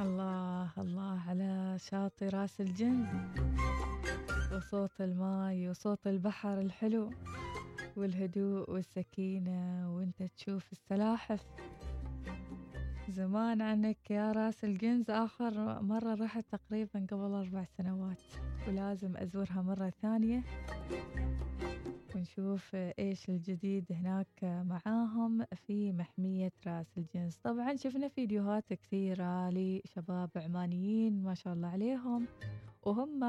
الله الله على شاطئ راس الجنز وصوت الماي وصوت البحر الحلو والهدوء والسكينة وانت تشوف السلاحف. زمان عنك يا راس الجنز آخر مرة رحت تقريبا قبل أربع سنوات ولازم أزورها مرة ثانية. ونشوف إيش الجديد هناك معاهم في محمية رأس الجنز طبعا شفنا فيديوهات كثيرة لشباب عمانيين ما شاء الله عليهم وهم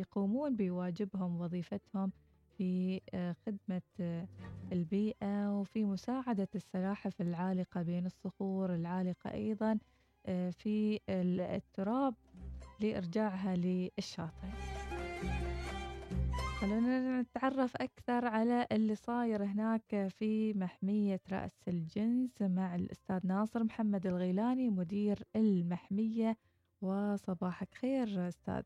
يقومون بواجبهم وظيفتهم في خدمة البيئة وفي مساعدة السلاحف العالقة بين الصخور العالقة أيضا في التراب لإرجاعها للشاطئ. خلونا نتعرف أكثر على اللي صاير هناك في محمية رأس الجنز مع الأستاذ ناصر محمد الغيلاني مدير المحمية. وصباحك خير أستاذ.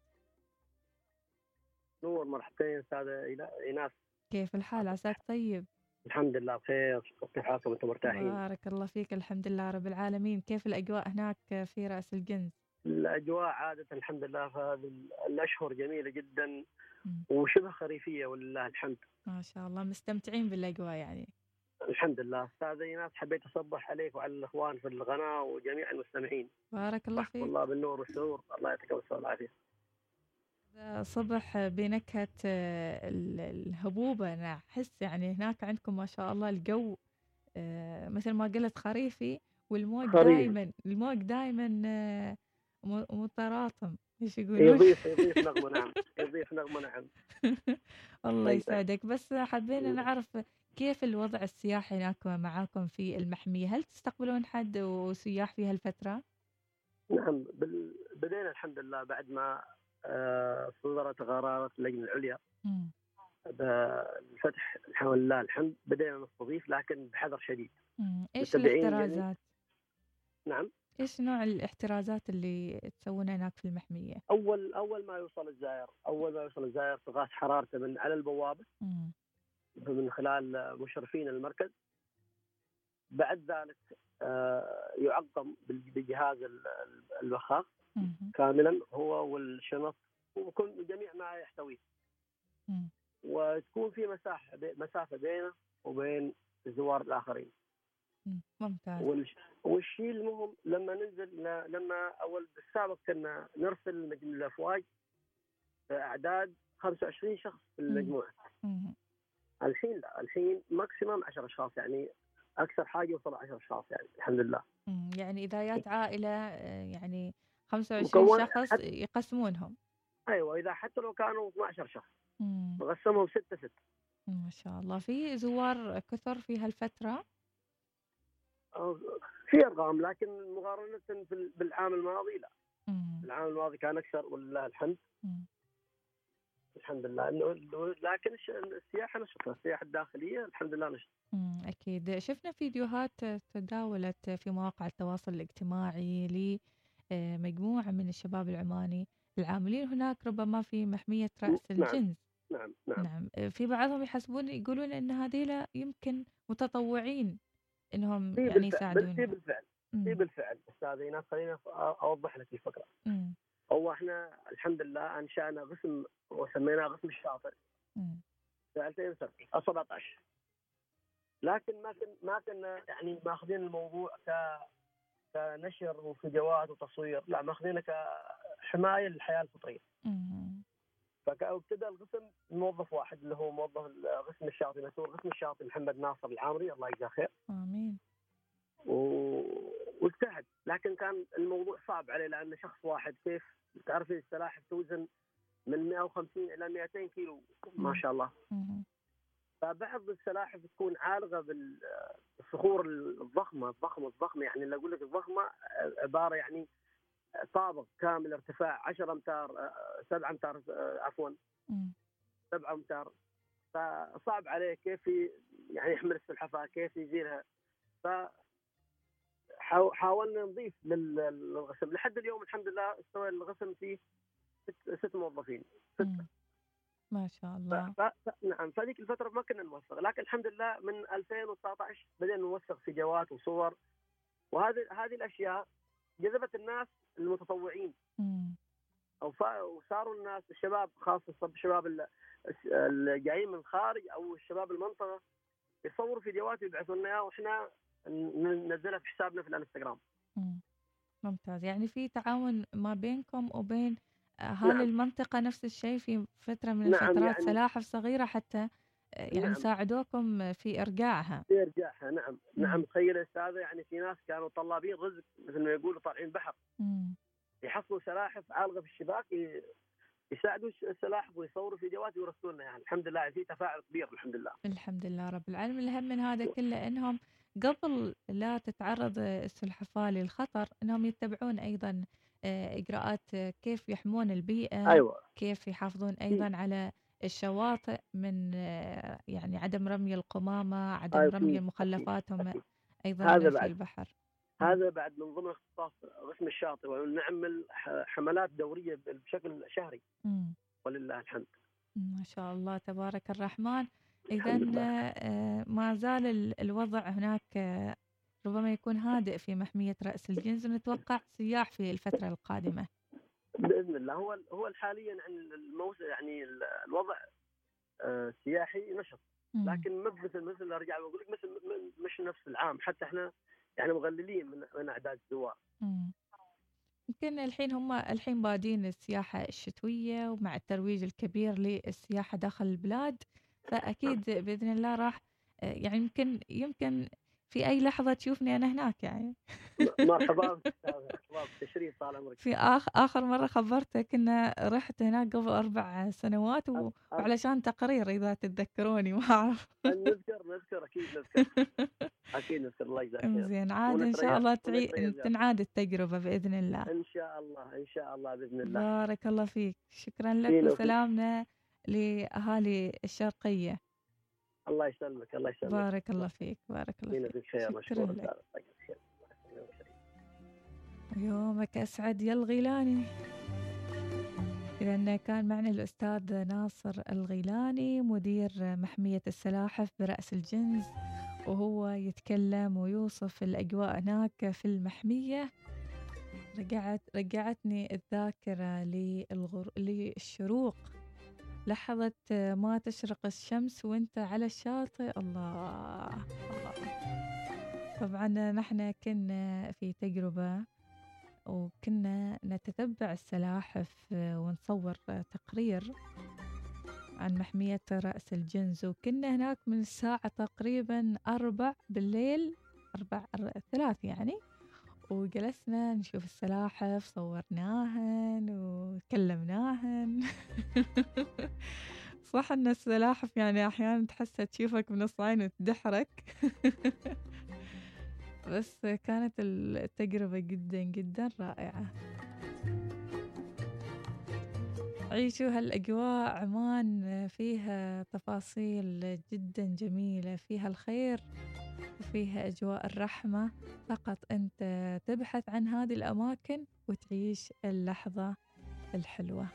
نور مرحبتين أستاذة إيناس. كيف الحال؟ عساك. طيب؟ الحمد لله بخير كيف حالكم أنتم مرتاحين. بارك الله فيك الحمد لله رب العالمين. كيف الأجواء هناك في رأس الجنز؟ الأجواء عادة الحمد لله في هذه الأشهر جميلة جدا. وشبه خريفية ولله الحمد. ما شاء الله مستمتعين بالأجواء يعني. الحمد لله. أستاذ إيناس حبيت أصبح عليك وعلى الإخوان في القناه وجميع المستمعين. بارك الله فيك. الله بالنور والسرور الله يعطيك الصحة والعافية. صبح بنكهة الهبوبة أنا أحس يعني هناك عندكم ما شاء الله الجو مثل ما قلت خريفي والموج دائما الموج دائما متراطم. إيش يقولون؟ يضيف يضيف نغمة نعم. يضيف نغمة نعم. الله يسعدك. بس حبينا نعرف كيف الوضع السياحي هناك معاكم في المحمية؟ هل تستقبلون حد وسياح في هالفترة؟ نعم. بدينا الحمد لله بعد ما صدرت قرارات اللجنة العليا. بالفتح الحمد لله الحمد. بدينا نستضيف لكن بحذر شديد. إيش الاحترازات؟ نعم. إيش نوع الاحترازات اللي تسوونها هناك في المحمية؟ اول أول ما يوصل الزائر، أول ما يوصل الزائر تقاس حرارته من على البوابة مم. من خلال مشرفين المركز. بعد ذلك يعقم بجهاز الوخاخ كاملا هو والشنط وكل جميع ما يحتويه. وتكون في مساحة مسافة بينه وبين الزوار الآخرين. ممتاز. والشيء المهم لما ننزل لما أول بالسابق كنا نرسل الأفواج أعداد 25 شخص في المجموعة. الحين لا الحين ماكسيمم 10 أشخاص يعني أكثر حاجة يوصل 10 أشخاص يعني الحمد لله. يعني اذا جات عائله يعني 25 شخص يقسمونهم. أيوه إذا حتى لو كانوا 12 شخص. نقسمهم 6 6 ما شاء الله. في زوار كثر في هالفترة؟ في أرقام لكن مقارنة بالعام الماضي لا. مم. العام الماضي كان أكثر ولله الحمد. مم. الحمد لله. لكن السياحة نشطة السياحة الداخلية الحمد لله نشطة. أكيد. شفنا فيديوهات تداولت في مواقع التواصل الاجتماعي لمجموعه من الشباب العماني. العاملين هناك ربما في محمية رأس الجنز نعم نعم, نعم. في بعضهم يحسبون يقولون إن هذيلا يمكن متطوعين. إنهم في يعني يساعدون في بالفعل في بالفعل. أستاذ ايناس خليني أوضح لك الفكرة. مم. هو إحنا الحمد لله أنشأنا قسم وسميناه قسم الشاطئ في 2017 لكن ما كن ما كنا يعني ماخذين الموضوع ك كنشر وفيديوهات وتصوير لا ماخذينه كحماية للحياة الفطرية. مم. فابتدى القسم موظف واحد اللي هو موظف قسم الشاطئ مسؤول قسم الشاطئ محمد ناصر العامري الله يجزاه خير. آمين. و... واجتهد. لكن كان الموضوع صعب عليه لأن شخص واحد. كيف؟ تعرفين السلاحف توزن من 150 إلى 200 كيلو. ما شاء الله. مم. فبعض السلاحف تكون عالقة بالصخور الضخمة الضخمة الضخمة. يعني اللي أقول لك الضخمة عبارة يعني طابق كامل ارتفاع 10 أمتار 7 أمتار عفوا. مم. 7 أمتار. فصعب عليه كيف يعني يحمل السلحفاة كيف يزيلها ف حاو- حاولنا نضيف لل- للغسم لحد اليوم الحمد لله استوى الغسم فيه ست, ست موظفين مم. ما شاء. الله. ف... ف... نعم. فهذيك الفترة ما كنا نوثق. لكن الحمد لله من 2019 بدأنا نوثق فيديوهات وصور. وهذه هذه الأشياء جذبت الناس المتطوعين أو وصاروا الناس الشباب خاصة الشباب اللي جايين من الخارج أو الشباب المنطقة يصوروا فيديوهات ويبعثوا لنا اياها وإحنا ننزلها في حسابنا في الانستغرام. ممتاز يعني في تعاون ما بينكم وبين أهالي نعم. المنطقة نفس الشيء في فترة من نعم الفترات يعني سلاحف صغيرة حتى يعني نعم. ساعدوكم في إرجاعها في إرجاعها نعم مم. نعم تخيل أستاذة يعني في ناس كانوا طلابين رزق مثل ما يقولوا طالعين بحر مم. يحصلوا سلاحف عالقه في الشباك يساعدوا السلاحف ويصوروا فيديوهات ويرسلوا يعني الحمد لله في تفاعل كبير الحمد لله الحمد لله رب العالمين الهم من هذا كله إنهم قبل لا تتعرض السلحفاة للخطر إنهم يتبعون أيضا آه، إجراءات كيف يحمون البيئة أيوة. كيف يحافظون أيضا على الشواطئ من آه، يعني عدم رمي القمامة عدم أيوة. رمي مخلفاتهم أيضا هذا في بعد. البحر. هذا بعد من ضمن اختصاص قسم الشاطئ ونعمل حملات دورية بشكل شهري. مم. ولله الحمد. ما شاء الله تبارك الرحمن. اذا آه، ما زال الوضع هناك آه، ربما يكون هادئ في محمية رأس الجنز ونتوقع سياح في الفترة القادمة. بإذن الله. هو هو حاليا يعني الموسم يعني الوضع السياحي نشط. لكن ما مثل مثل أرجع واقول لك مثل مش نفس العام. حتى إحنا يعني مغللين من من أعداد الزوار. يمكن الحين هم الحين بادين السياحة الشتوية ومع الترويج الكبير للسياحة داخل البلاد فأكيد بإذن الله راح يعني يمكن يمكن في أي لحظة تشوفني أنا هناك يعني؟ مرحبا تشريف طال عمرك. في آخ آخر مرة خبرتك إن رحت هناك قبل أربع سنوات و... وعلشان تقرير إذا تتذكروني ما أعرف. نذكر نذكر أكيد نذكر. أكيد نذكر. الله يجزاك خير. زين عاد إن شاء الله تعي... تنعاد التجربة بإذن الله. إن شاء الله إن شاء الله بإذن الله. بارك الله فيك. شكرا لك وسلامنا لأهالي الشرقية. الله يسلمك الله يسلمك. بارك الله فيك بارك الله فيك. شكرا لك. يومك أسعد. يا الغيلاني إذا كان معنا الأستاذ ناصر الغيلاني مدير محمية السلاحف برأس الجنز وهو يتكلم ويوصف الأجواء هناك في المحمية. رجعت رجعتني الذاكرة للغر... للشروق. لحظة ما تشرق الشمس وأنت على الشاطئ الله. طبعا نحن كنا في تجربة وكنا نتتبع السلاحف ونصور تقرير عن محمية رأس الجنز وكنا هناك من الساعة تقريبا أربع بالليل أربع ثلاث يعني وجلسنا نشوف السلاحف صورناهن وكلمناهن. صح إن السلاحف يعني أحيانا تحسها تشوفك من الصعين وتدحرك. بس كانت التجربة جدا جدا رائعة. عيشوا هالأجواء عمان فيها تفاصيل جدا جميلة فيها الخير وفيها أجواء الرحمة. فقط أنت تبحث عن هذه الأماكن وتعيش اللحظة الحلوة.